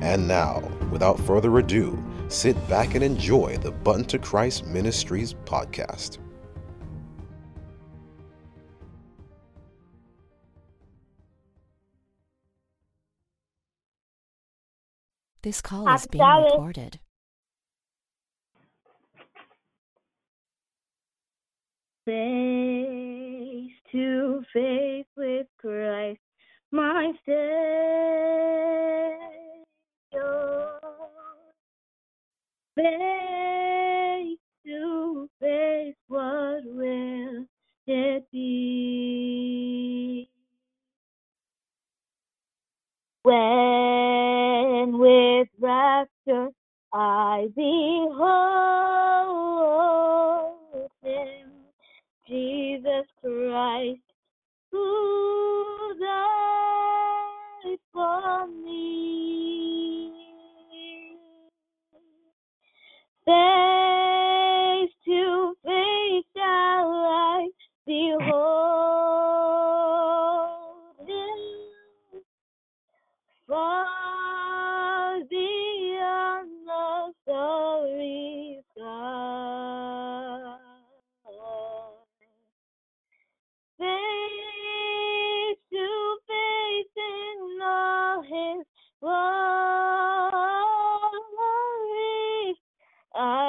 And now, without further ado, sit back and enjoy the Button to Christ Ministries podcast. This call is being recorded. face to face with Christ, my Savior.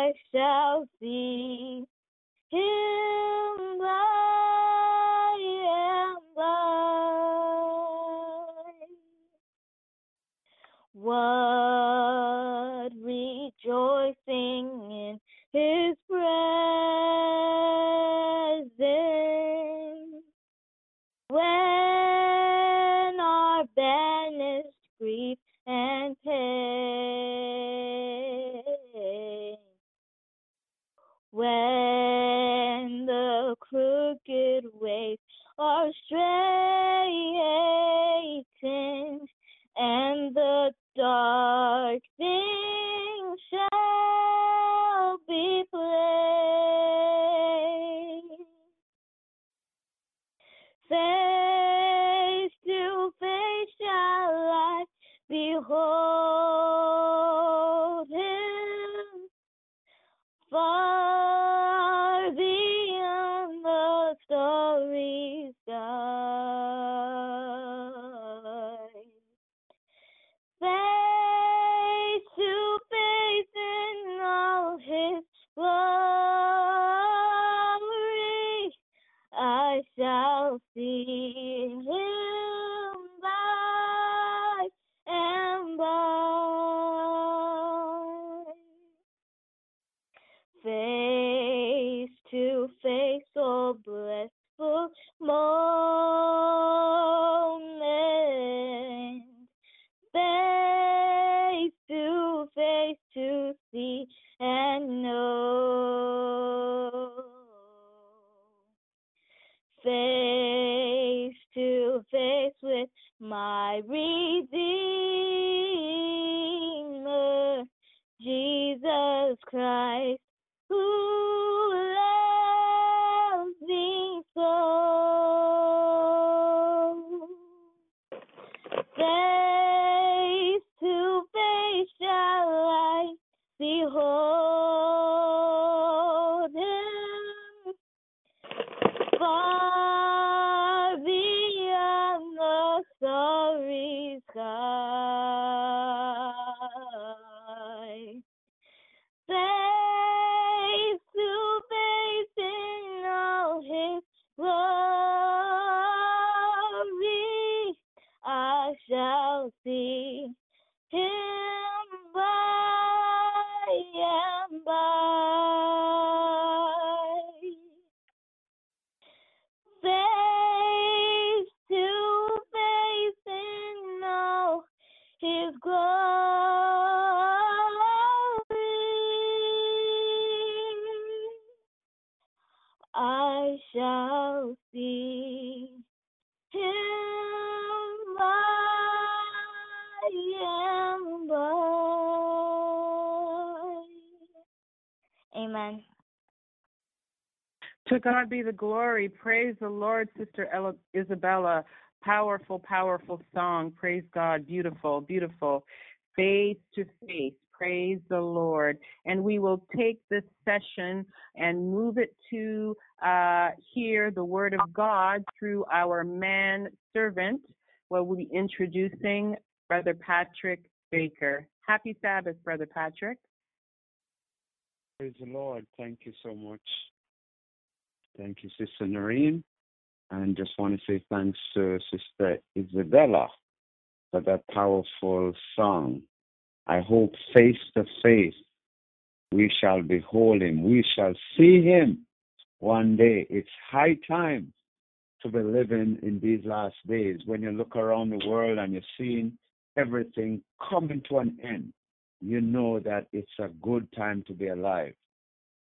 I shall see. Him shall see him by by. Amen. To God be the glory. Praise the Lord, Sister Ella, Isabella. Powerful, powerful song. Praise God. Beautiful, beautiful. Face to face. Praise the Lord. And we will take this session and move it to uh, hear the word of God through our man servant. Well, we'll be introducing Brother Patrick Baker. Happy Sabbath, Brother Patrick. Praise the Lord. Thank you so much. Thank you, Sister Noreen. And just want to say thanks to Sister Isabella for that powerful song. I hope face to face we shall behold him. We shall see him one day. It's high time to be living in these last days. When you look around the world and you're seeing everything coming to an end, you know that it's a good time to be alive.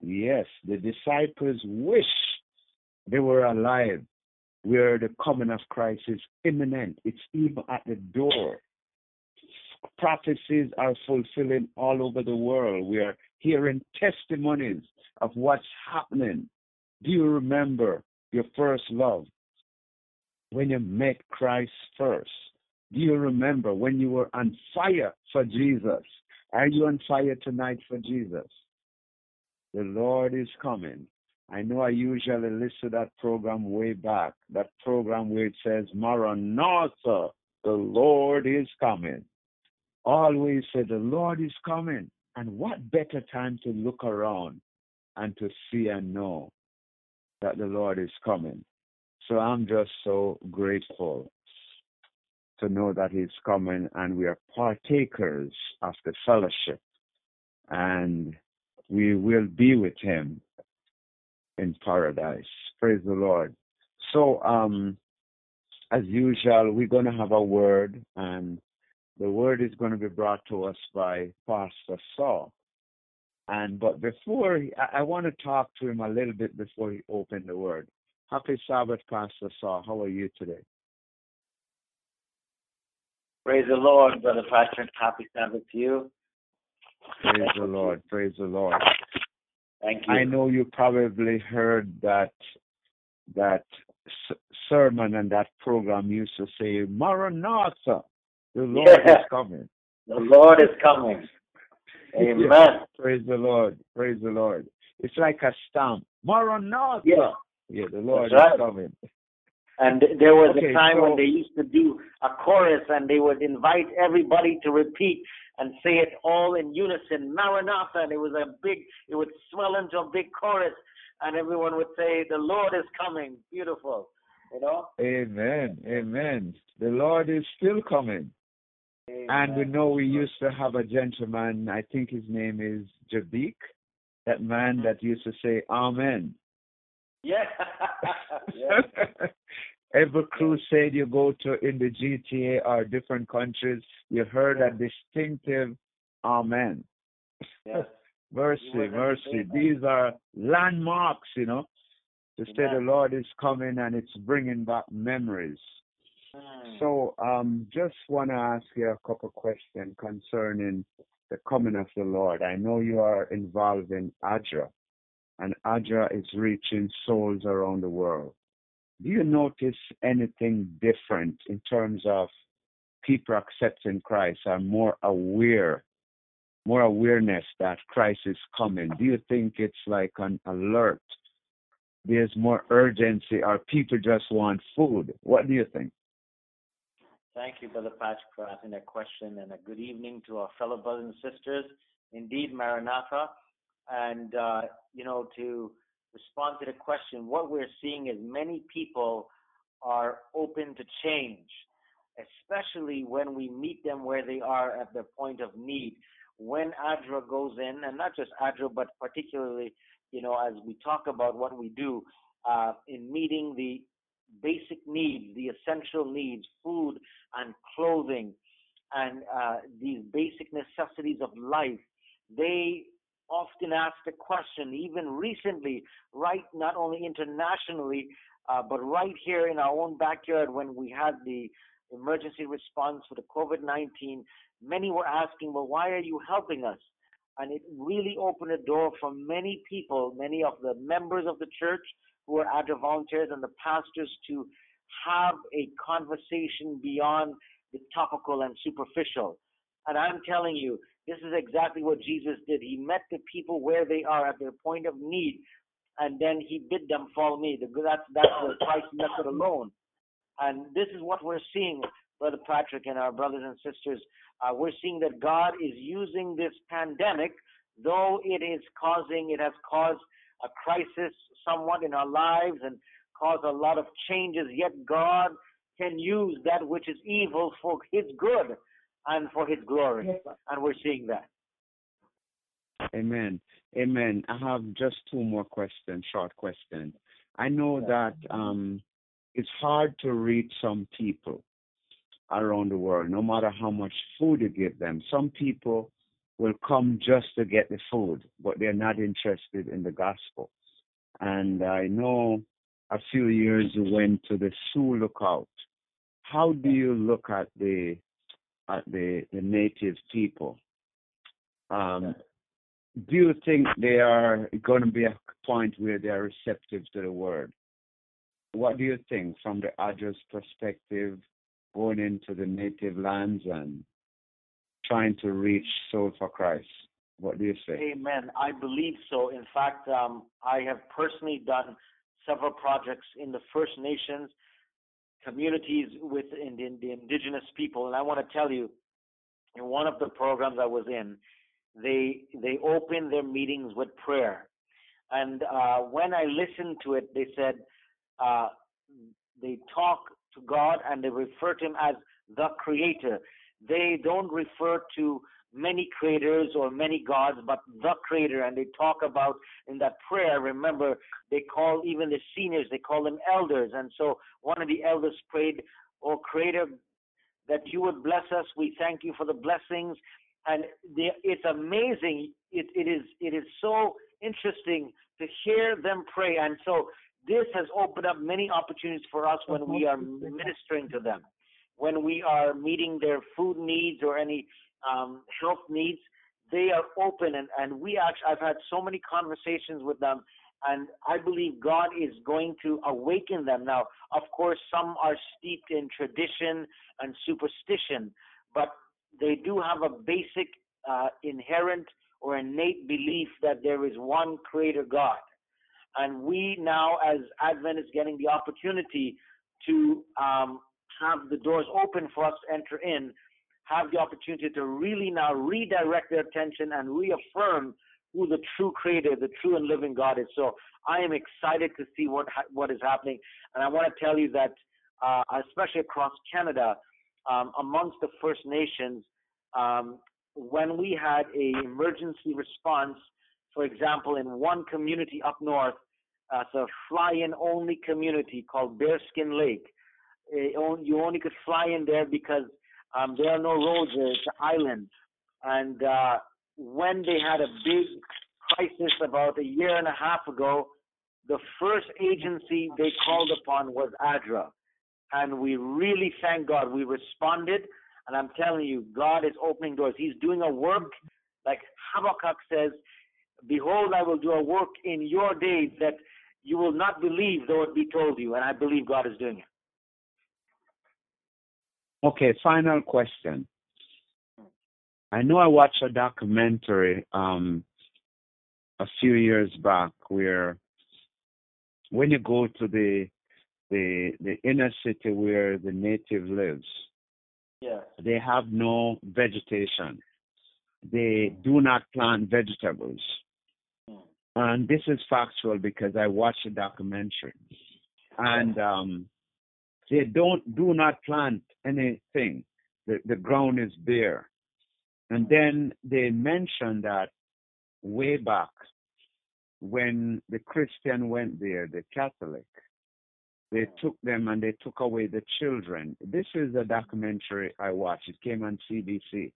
Yes, the disciples wish they were alive where the coming of Christ is imminent. It's even at the door. Prophecies are fulfilling all over the world. We are hearing testimonies of what's happening. Do you remember your first love? When you met Christ first? Do you remember when you were on fire for Jesus? Are you on fire tonight for Jesus? The Lord is coming. I know I usually listen to that program way back, that program where it says, Maranatha, the Lord is coming. Always say, the Lord is coming. And what better time to look around and to see and know that the Lord is coming. So I'm just so grateful to know that He's coming and we are partakers of the fellowship and we will be with Him in paradise. Praise the Lord. So, um, as usual, we're going to have a word, and the word is going to be brought to us by Pastor Saul. And but before I, I want to talk to him a little bit before he opened the word. Happy Sabbath, Pastor Saul. How are you today? Praise the Lord, Brother Patrick. Happy Sabbath to you. Praise the Lord. Praise the Lord. Thank you. I know you probably heard that that sermon and that program used to say, Maranatha, the Lord Yeah. is coming. The Lord is coming. Amen. Yeah. Praise the Lord. Praise the Lord. It's like a stamp. Maranatha. Yeah. Yeah, the Lord That's right. is coming. And there was Okay, a time so- when they used to do a chorus and they would invite everybody to repeat and say it all in unison, Maranatha. And it was a big, it would swell into a big chorus and everyone would say, The Lord is coming. Beautiful. You know? Amen. Amen. The Lord is still coming. And we know we used to have a gentleman, I think his name is Jabik, that man that used to say, Amen. Yeah. yeah. Every crusade you go to in the GTA or different countries, you heard a distinctive Amen. Yes. Mercy, mercy. These are landmarks, you know, to say the Lord is coming and it's bringing back memories. Mm. So, um, just want to ask you a couple questions concerning the coming of the Lord. I know you are involved in ADRA, and ADRA is reaching souls around the world. Do you notice anything different in terms of people accepting Christ are more aware, more awareness that Christ is coming? Do you think it's like an alert? There's more urgency, or people just want food? What do you think? Thank you, Brother Patrick, for asking that question, and a good evening to our fellow brothers and sisters. Indeed, Maranatha. And, uh, you know, to respond to the question, what we're seeing is many people are open to change, especially when we meet them where they are at their point of need. When ADRA goes in, and not just ADRA, but particularly, you know, as we talk about what we do uh, in meeting the basic needs, the essential needs, food and clothing, and uh, these basic necessities of life, they often asked a question, even recently, right, not only internationally, uh, but right here in our own backyard when we had the emergency response for the COVID 19, many were asking, well, why are you helping us? And it really opened a door for many people, many of the members of the church who are ADRA volunteers and the pastors to have a conversation beyond the topical and superficial. And I'm telling you, this is exactly what Jesus did. He met the people where they are at their point of need, and then he bid them follow me. That's that's the Christ method alone. And this is what we're seeing, Brother Patrick and our brothers and sisters. Uh, we're seeing that God is using this pandemic, though it is causing, it has caused a crisis somewhat in our lives and cause a lot of changes. Yet God can use that which is evil for His good and for His glory. And we're seeing that. Amen. Amen. I have just two more questions, short questions. I know that um, it's hard to reach some people around the world, no matter how much food you give them. Some people will come just to get the food, but they're not interested in the gospel. And I know a few years you went to the Sioux Lookout. How do you look at the at the, the native people? Um, do you think they are going to be a point where they are receptive to the word? What do you think from the ADRA's perspective, going into the native lands and trying to reach soul for Christ? What do you say? Amen. I believe so. In fact, um, I have personally done several projects in the First Nations communities within the, the indigenous people, and I want to tell you, in one of the programs I was in, they they opened their meetings with prayer, and uh, when I listened to it, they said uh, they talk to God and they refer to Him as the Creator. They don't refer to many creators or many gods, but the Creator. And they talk about in that prayer. Remember, they call even the seniors, they call them elders. And so one of the elders prayed, "Oh Creator, that you would bless us. We thank you for the blessings." And they, it's amazing. It, it is it is so interesting to hear them pray. And so this has opened up many opportunities for us when we are ministering to them, when we are meeting their food needs or any um, health needs. They are open, and, and we actually, I've had so many conversations with them, and I believe God is going to awaken them. Now, of course, some are steeped in tradition and superstition, but they do have a basic, uh, inherent, or innate belief that there is one creator God. And we now, as Advent, is getting the opportunity to um, have the doors open for us to enter in, have the opportunity to really now redirect their attention and reaffirm who the true creator, the true and living God is. So I am excited to see what what is happening, and I want to tell you that, uh, especially across Canada, um, amongst the First Nations, um, when we had a emergency response, for example, in one community up north, uh, it's a fly-in only community called Bearskin Lake. Uh, you only could fly in there because um, there are no roads. It's an island. And uh, when they had a big crisis about a year and a half ago, the first agency they called upon was ADRA. And we really thank God. We responded. And I'm telling you, God is opening doors. He's doing a work, like Habakkuk says, Behold, I will do a work in your days that you will not believe though it be told you. And I believe God is doing it. Okay, final question. I know I watched a documentary um, a few years back where when you go to the the the inner city where the native lives, yeah. they have no vegetation. They do not plant vegetables. And this is factual because I watched a documentary. And um, they don't do not plant anything. The the ground is bare. And hmm. then they mentioned that way back when the Christian went there, the Catholic, they hmm. took them and they took away the children. This is a documentary I watched. It came on CBC.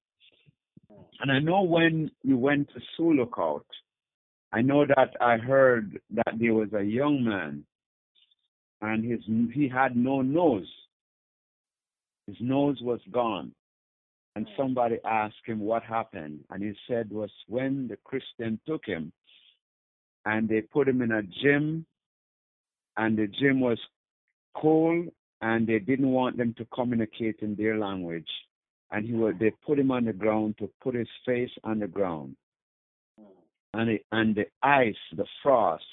Hmm. And I know when we went to Sioux Lookout, I know that I heard that there was a young man and his he had no nose. His nose was gone. And hmm. somebody asked him what happened. And he said was when the Christian took him and they put him in a gym and the gym was cold and they didn't want them to communicate in their language. And he was, they put him on the ground to put his face on the ground. Hmm. And, it, and the ice, the frost,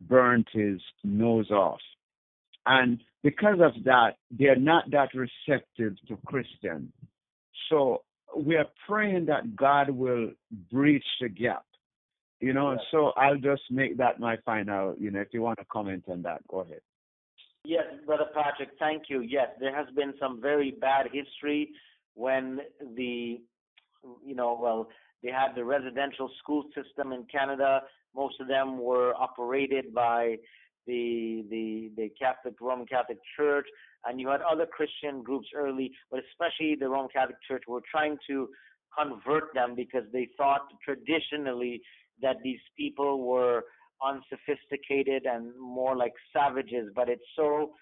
burnt his nose off. And because of that, they're not that receptive to Christian. So we are praying that God will breach the gap. You know, Yeah. so I'll just make that my final, you know, if you want to comment on that, go ahead. Yes, Brother Patrick, thank you. Yes, there has been some very bad history when the, you know, well, they had the residential school system in Canada. Most of them were operated by the the the Catholic Roman Catholic Church, and you had other Christian groups early, but especially the Roman Catholic Church were trying to convert them because they thought traditionally that these people were unsophisticated and more like savages. But it's so,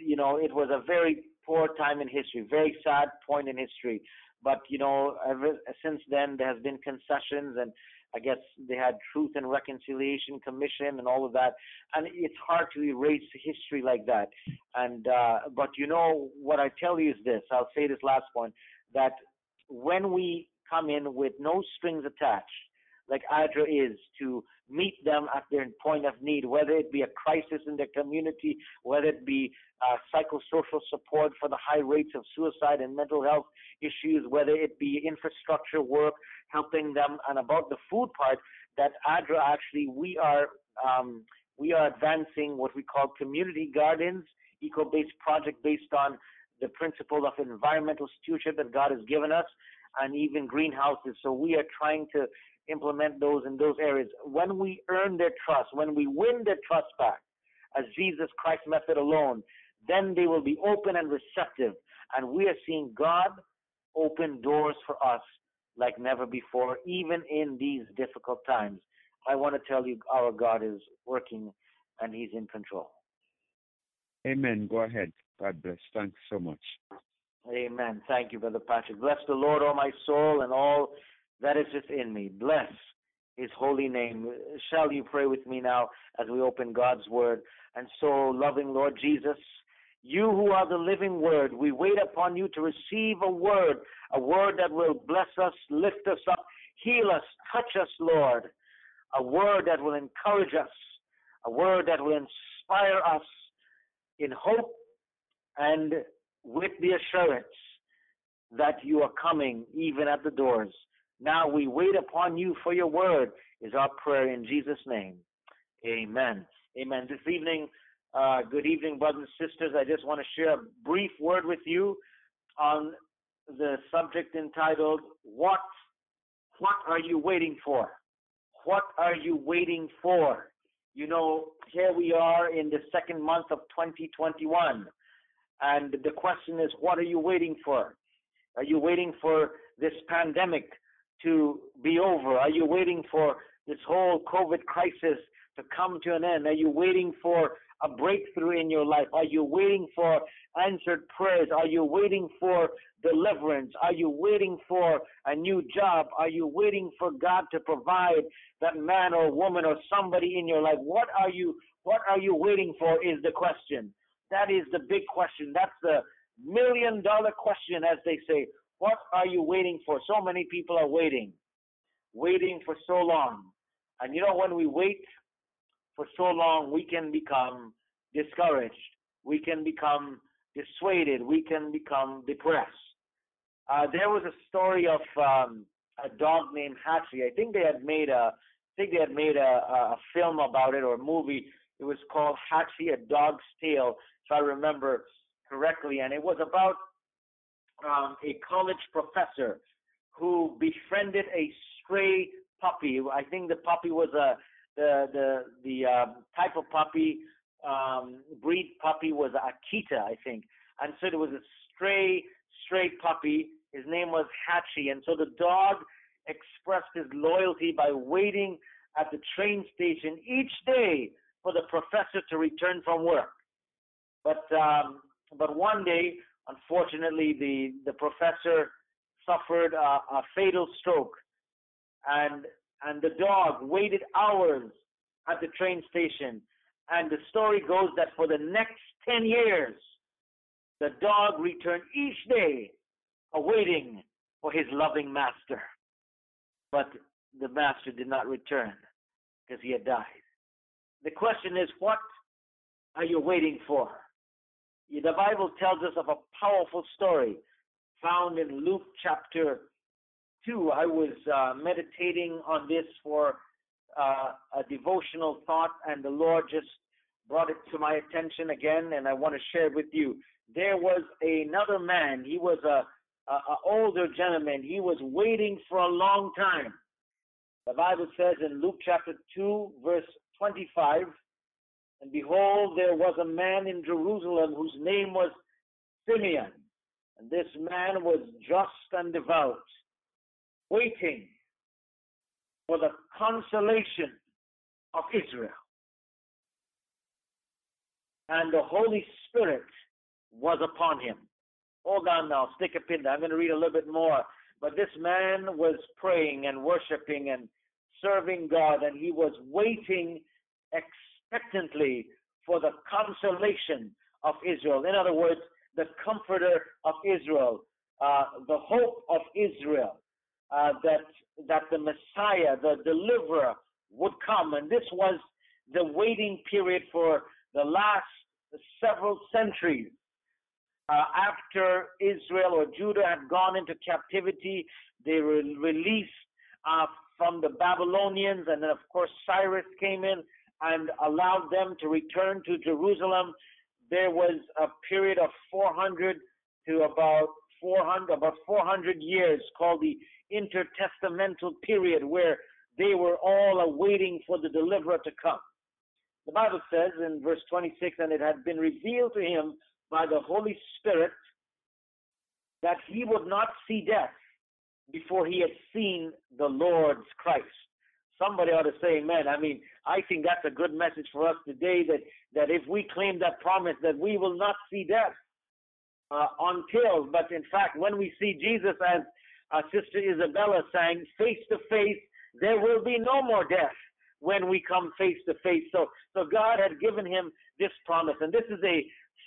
you know, it was a very poor time in history, very sad point in history. But you know, ever since then there has been concessions, and I guess they had Truth and Reconciliation Commission and all of that. And it's hard to erase history like that. And uh, but you know what I tell you is this. I'll say this last point that when we come in with no strings attached, like ADRA is to meet them at their point of need, whether it be a crisis in their community, whether it be uh, psychosocial support for the high rates of suicide and mental health issues, whether it be infrastructure work, helping them, and about the food part, that ADRA actually we are um, we are advancing what we call community gardens, eco-based project based on the principle of environmental stewardship that God has given us, and even greenhouses. So we are trying to implement those in those areas. When we earn their trust, when we win their trust back, as Jesus Christ method alone, then they will be open and receptive. And we are seeing God open doors for us like never before, even in these difficult times. I want to tell you, our God is working and He's in control. Amen. Go ahead. God bless. Thanks so much. Amen. Thank you, Brother Patrick. Bless the Lord, all my soul, and all that is within me. Bless his holy name. Shall you pray with me now as we open God's word? And so, loving Lord Jesus, you who are the living word, we wait upon you to receive a word, a word that will bless us, lift us up, heal us, touch us, Lord. A word that will encourage us, a word that will inspire us in hope and with the assurance that you are coming even at the doors. Now we wait upon you for your word, is our prayer in Jesus' name. Amen. Amen. This evening, uh, good evening, brothers and sisters. I just want to share a brief word with you on the subject entitled, What, what are you waiting for? What are you waiting for? You know, here we are in the second month of 2021. And the question is, what are you waiting for? Are you waiting for this pandemic to be over? Are you waiting for this whole COVID crisis to come to an end? Are you waiting for a breakthrough in your life? Are you waiting for answered prayers? Are you waiting for deliverance? Are you waiting for a new job? Are you waiting for God to provide that man or woman or somebody in your life? What are you what are you waiting for is the question. That is the big question. That's the million dollar question as they say. What are you waiting for? So many people are waiting. Waiting for so long. And you know when we wait for so long, we can become discouraged. We can become dissuaded. We can become depressed. Uh, there was a story of um, a dog named Hachi. I think they had made a, I think they had made a, a film about it or a movie. It was called Hachi, a Dog's Tale, if I remember correctly, and it was about um, a college professor who befriended a stray puppy. I think the puppy was a the the the um, type of puppy um, breed puppy was a Akita, I think, and so there was a stray stray puppy. His name was Hachi, and so the dog expressed his loyalty by waiting at the train station each day for the professor to return from work. But um, but one day, unfortunately, the the professor suffered a, a fatal stroke, and and the dog waited hours at the train station. And the story goes that for the next ten years, the dog returned each day, awaiting for his loving master. But the master did not return because he had died. The question is, what are you waiting for? The Bible tells us of a powerful story found in Luke chapter 2. I was uh, meditating on this for uh, a devotional thought, and the Lord just brought it to my attention again, and I want to share it with you. There was another man. He was a, a, older gentleman. He was waiting for a long time. The Bible says in Luke chapter 2, verse 25, and behold, there was a man in Jerusalem whose name was Simeon. And this man was just and devout, waiting for the consolation of Israel. And the Holy Spirit was upon him. Hold on now, stick a pin there. I'm going to read a little bit more. But this man was praying and worshiping and serving God, and he was waiting for the consolation of Israel. In other words, the comforter of Israel, uh, the hope of Israel, uh, that that the Messiah, the deliverer, would come. And this was the waiting period for the last several centuries. Uh, after Israel or Judah had gone into captivity, they were released uh, from the Babylonians, and then of course Cyrus came in and allowed them to return to Jerusalem. There was a period of 400 to about 400, about 400 years called the intertestamental period where they were all awaiting for the deliverer to come. The Bible says in verse 26, and it had been revealed to him by the Holy Spirit that he would not see death before he had seen the Lord's Christ. Somebody ought to say amen. I mean, I think that's a good message for us today that, that if we claim that promise that we will not see death uh, until, but in fact, when we see Jesus, as uh, Sister Isabella sang, face to face, there will be no more death when we come face to face. So, so God had given him this promise, and this is a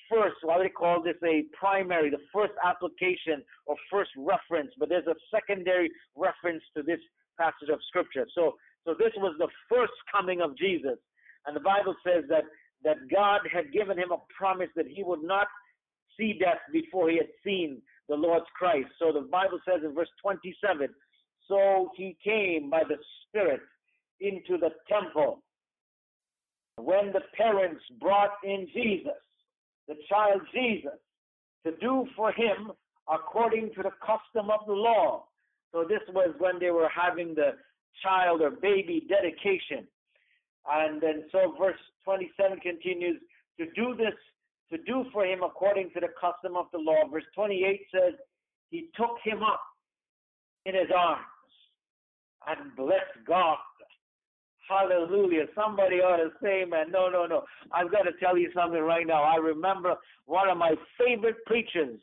first, why they call this a primary, the first application or first reference, but there's a secondary reference to this passage of scripture. So, so this was the first coming of Jesus. And the Bible says that, that God had given him a promise that he would not see death before he had seen the Lord's Christ. So the Bible says in verse 27, so he came by the Spirit into the temple. When the parents brought in Jesus, the child Jesus, to do for him according to the custom of the law. So this was when they were having the child or baby dedication. And then so verse 27 continues to do this, to do for him according to the custom of the law. Verse 28 says, He took him up in his arms and blessed God. Hallelujah. Somebody ought to say, man, no, no, no. I've got to tell you something right now. I remember one of my favorite preachers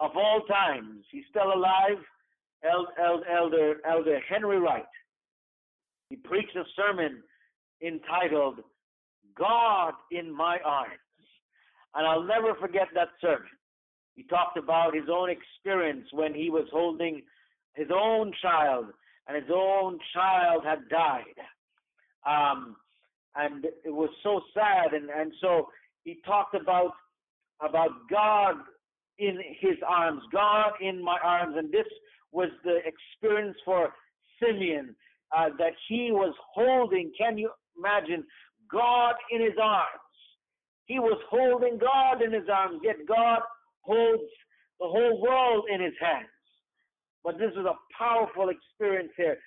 of all times. He's still alive, Elder, Elder Henry Wright. He preached a sermon entitled God in My Arms. And I'll never forget that sermon. He talked about his own experience when he was holding his own child, and his own child had died. Um, and it was so sad. And, and so he talked about about God in his arms, God in my arms. And this was the experience for Simeon uh, that he was holding. Can you imagine God in his arms? He was holding God in his arms, yet God holds the whole world in his hands. But this is a powerful experience here.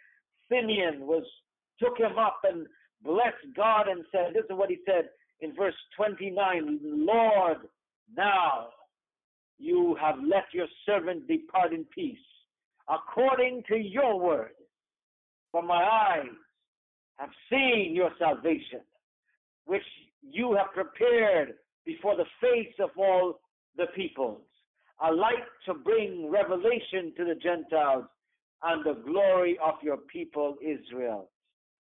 Simeon was took him up and blessed God and said, This is what he said in verse 29 Lord, now you have let your servant depart in peace, according to your word. For my eyes have seen your salvation, which you have prepared before the face of all the peoples, a light to bring revelation to the Gentiles and the glory of your people Israel.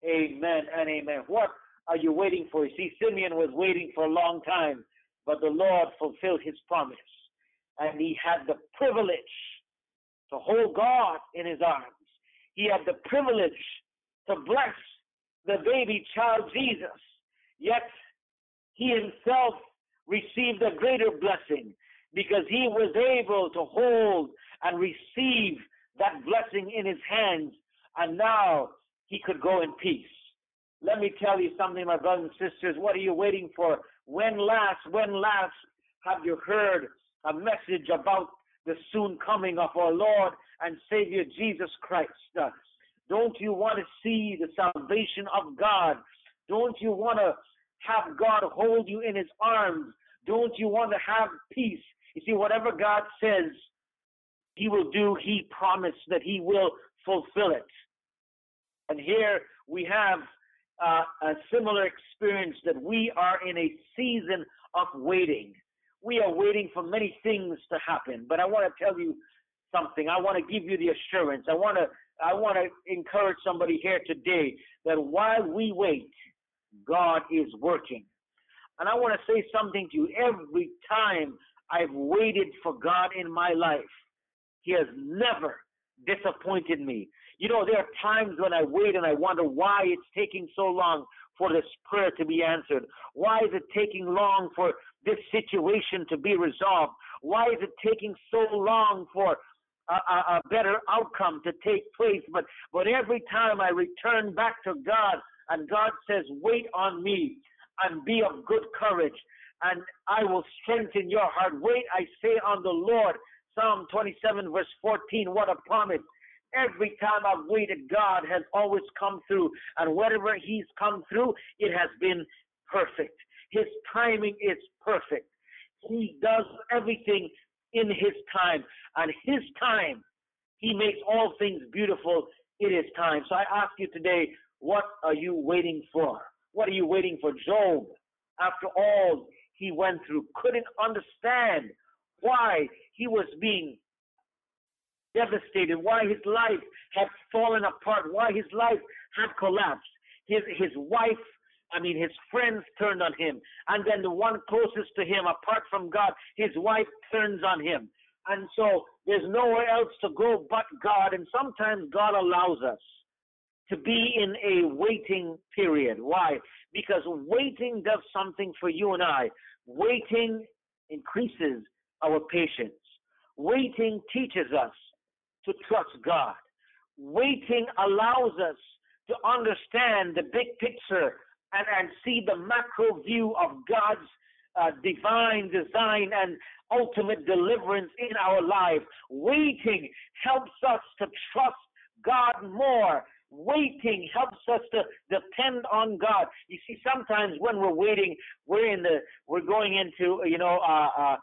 Amen and amen. What are you waiting for? You see, Simeon was waiting for a long time, but the Lord fulfilled his promise. And he had the privilege to hold God in his arms. He had the privilege to bless the baby child Jesus. Yet he himself received a greater blessing because he was able to hold and receive that blessing in his hands, and now he could go in peace. Let me tell you something, my brothers and sisters. What are you waiting for? When last, when last have you heard a message about the soon coming of our Lord and Savior Jesus Christ? Don't you want to see the salvation of God? Don't you want to have God hold you in his arms? Don't you want to have peace? You see, whatever God says he will do, he promised that he will fulfill it. And here we have uh, a similar experience that we are in a season of waiting. We are waiting for many things to happen, but I want to tell you something. I want to give you the assurance. I want to I want to encourage somebody here today that while we wait, God is working. And I want to say something to you. Every time I've waited for God in my life, He has never disappointed me. You know, there are times when I wait and I wonder why it's taking so long for this prayer to be answered. Why is it taking long for this situation to be resolved? Why is it taking so long for a, a, better outcome to take place? But but every time I return back to God and God says, "Wait on me and be of good courage, and I will strengthen your heart." Wait, I say on the Lord. Psalm 27 verse 14. What a promise! Every time I've waited, God has always come through. And whatever He's come through, it has been perfect. His timing is perfect. He does everything in His time. And His time, He makes all things beautiful in His time. So I ask you today, what are you waiting for? What are you waiting for? Job, after all he went through, couldn't understand why he was being devastated, why his life had fallen apart, why his life had collapsed. His his wife, I mean his friends turned on him, and then the one closest to him, apart from God, his wife turns on him. And so there's nowhere else to go but God, and sometimes God allows us to be in a waiting period. Why? Because waiting does something for you and I. Waiting increases our patience. Waiting teaches us to trust God. Waiting allows us to understand the big picture and, and see the macro view of God's uh, divine design and ultimate deliverance in our life. Waiting helps us to trust God more. Waiting helps us to depend on God. You see, sometimes when we're waiting, we're in the, we're going into, you know, uh, uh,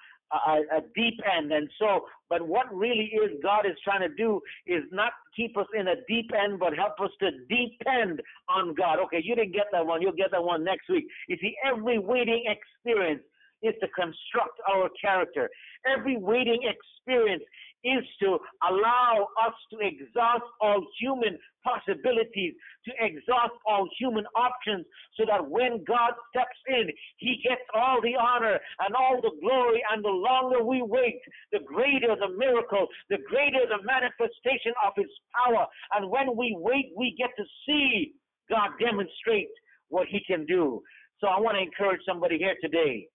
a, a deep end. And so, but what really is God is trying to do is not keep us in a deep end, but help us to depend on God. Okay, you didn't get that one. You'll get that one next week. You see, every waiting experience is to construct our character. Every waiting experience is to allow us to exhaust all human possibilities, to exhaust all human options, so that when God steps in, He gets all the honor and all the glory. And the longer we wait, the greater the miracle, the greater the manifestation of His power. And when we wait, we get to see God demonstrate what He can do. So I want to encourage somebody here today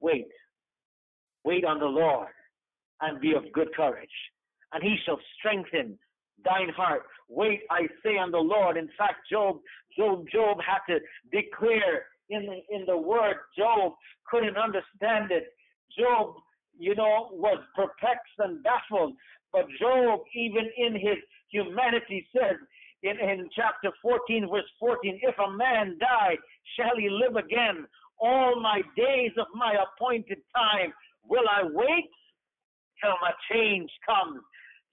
wait. Wait on the Lord and be of good courage, and he shall strengthen thine heart. Wait, I say on the Lord. In fact, Job, Job, Job had to declare in the, in the word. Job couldn't understand it. Job, you know, was perplexed and baffled. But Job, even in his humanity, says in, in chapter 14, verse 14, if a man die, shall he live again? All my days of my appointed time will I wait till my change comes.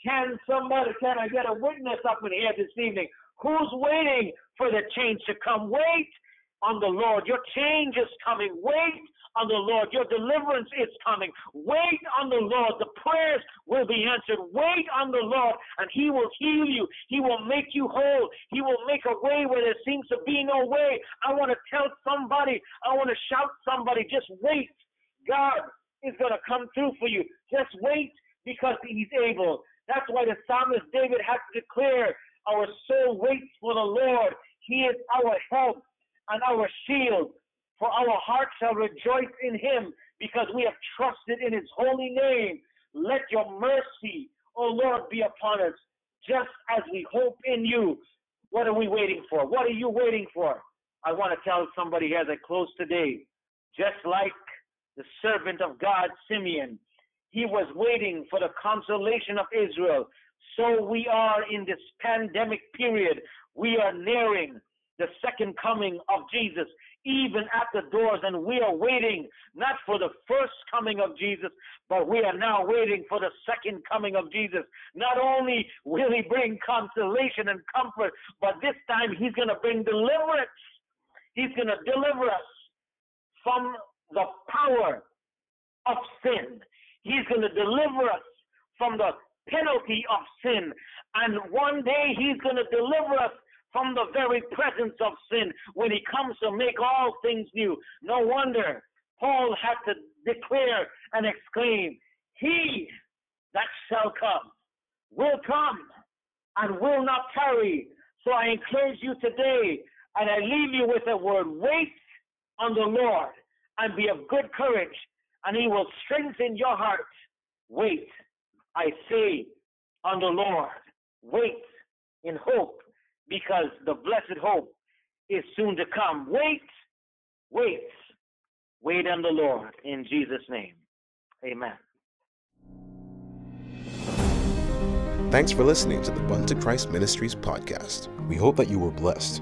Can somebody, can I get a witness up in here this evening Who's waiting for the change to come? Wait on the Lord. Your change is coming. Wait on the Lord. Your deliverance is coming. Wait on the Lord. The prayers will be answered. Wait on the Lord, and He will heal you. He will make you whole. He will make a way where there seems to be no way. I want to tell somebody, I want to shout somebody, just wait. God is going to come through for you. Just wait because He's able. That's why the psalmist David had to declare, Our soul waits for the Lord. He is our help and our shield. For our heart shall rejoice in him because we have trusted in his holy name. Let your mercy, O Lord, be upon us just as we hope in you. What are we waiting for? What are you waiting for? I want to tell somebody as I close today, just like the servant of God, Simeon, he was waiting for the consolation of Israel. So we are in this pandemic period. We are nearing the second coming of Jesus even at the doors, and we are waiting not for the first coming of Jesus, but we are now waiting for the second coming of Jesus. Not only will he bring consolation and comfort, but this time he's going to bring deliverance. He's going to deliver us from the power of sin. He's going to deliver us from the penalty of sin. And one day he's going to deliver us from the very presence of sin when he comes to make all things new. No wonder Paul had to declare and exclaim, He that shall come will come and will not tarry. So I encourage you today, and I leave you with a word wait on the Lord and be of good courage, and he will strengthen your heart. Wait, I say, on the Lord. Wait in hope because the blessed hope is soon to come. Wait, wait, wait on the Lord in Jesus' name. Amen. Thanks for listening to the Bun to Christ Ministries podcast. We hope that you were blessed.